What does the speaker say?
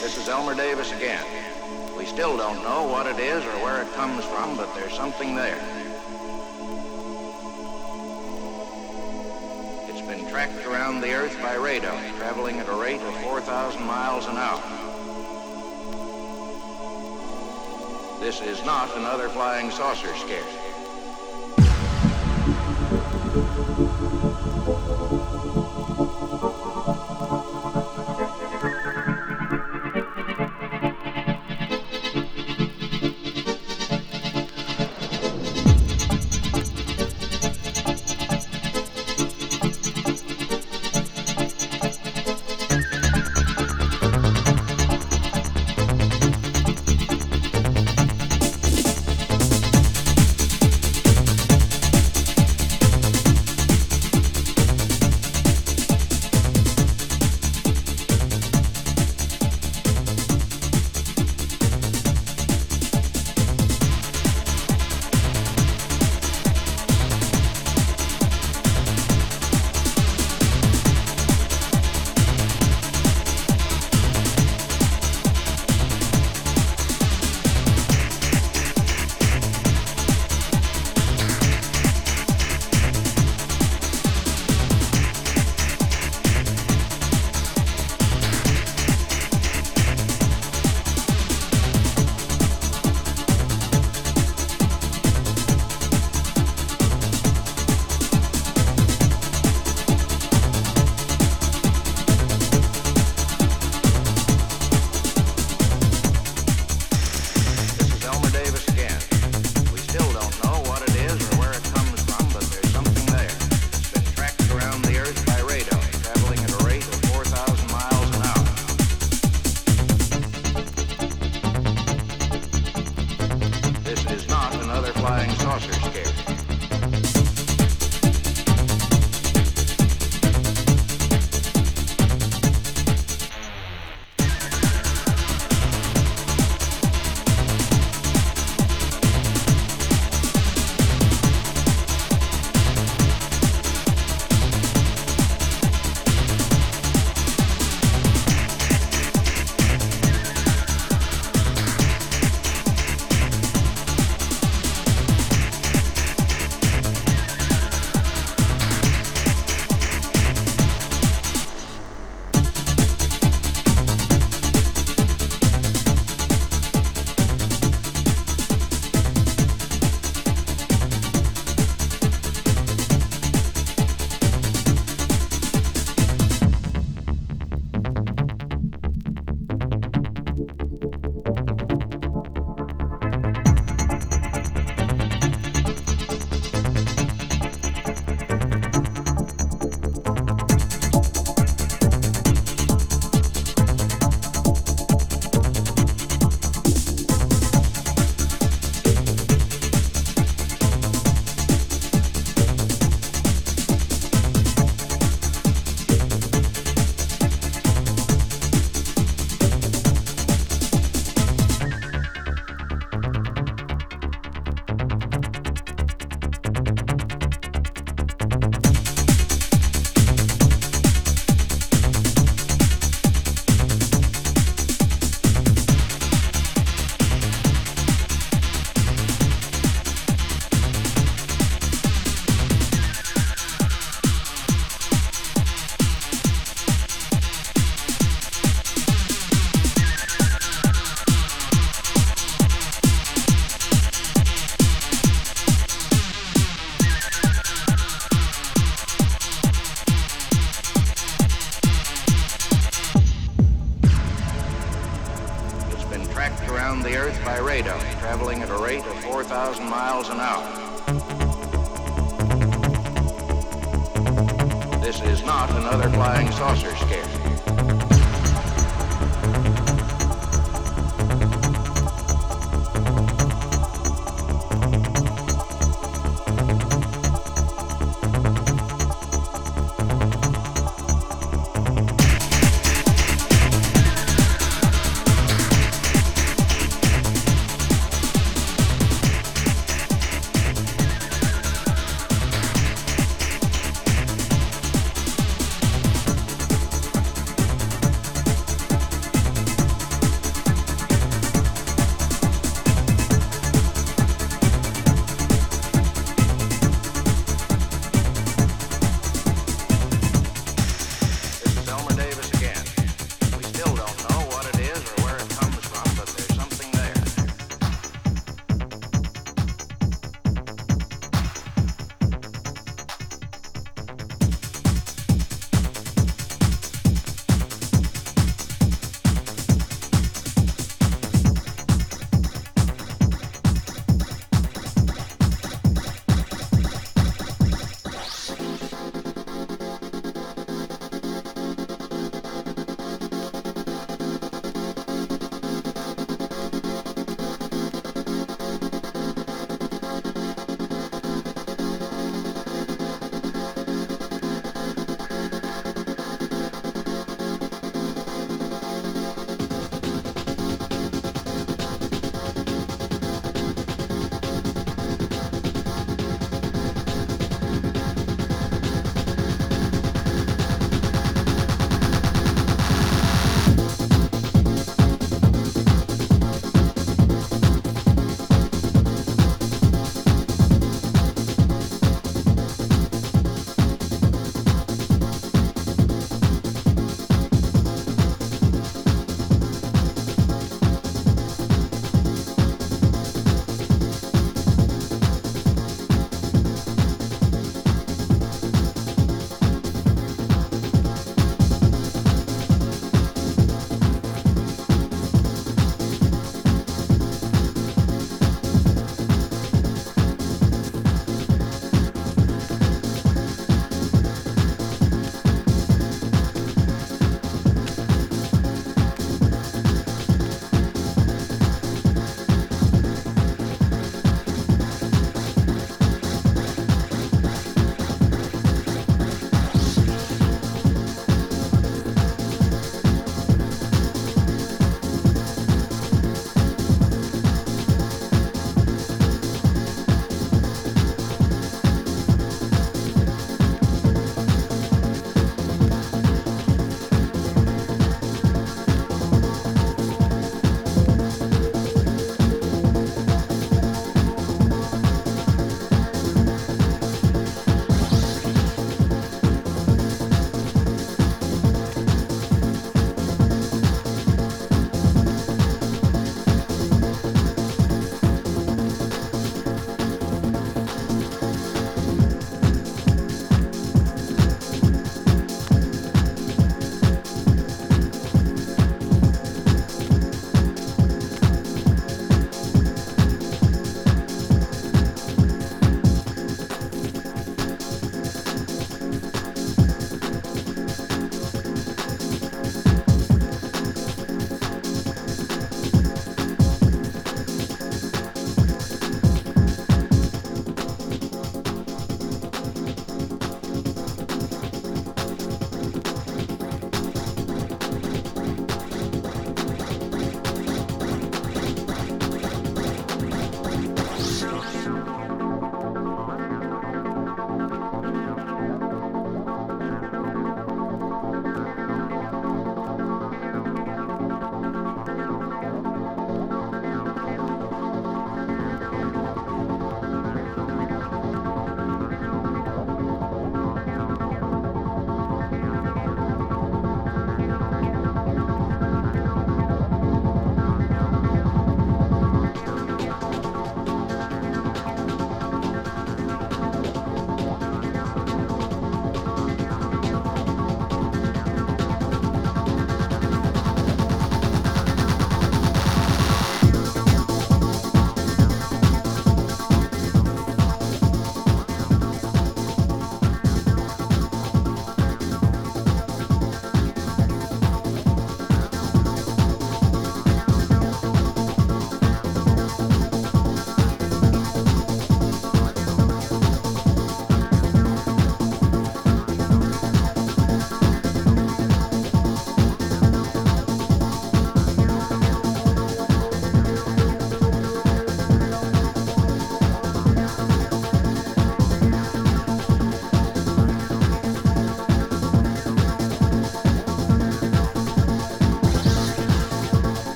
This is Elmer Davis again. We still don't know what it is or where it comes from, but there's something there. tracked around the Earth by radar, traveling at a rate of 4,000 miles an hour. This is not another flying saucer scare. Earth by radar, traveling at a rate of 4,000 miles an hour. This is not another flying saucer scare.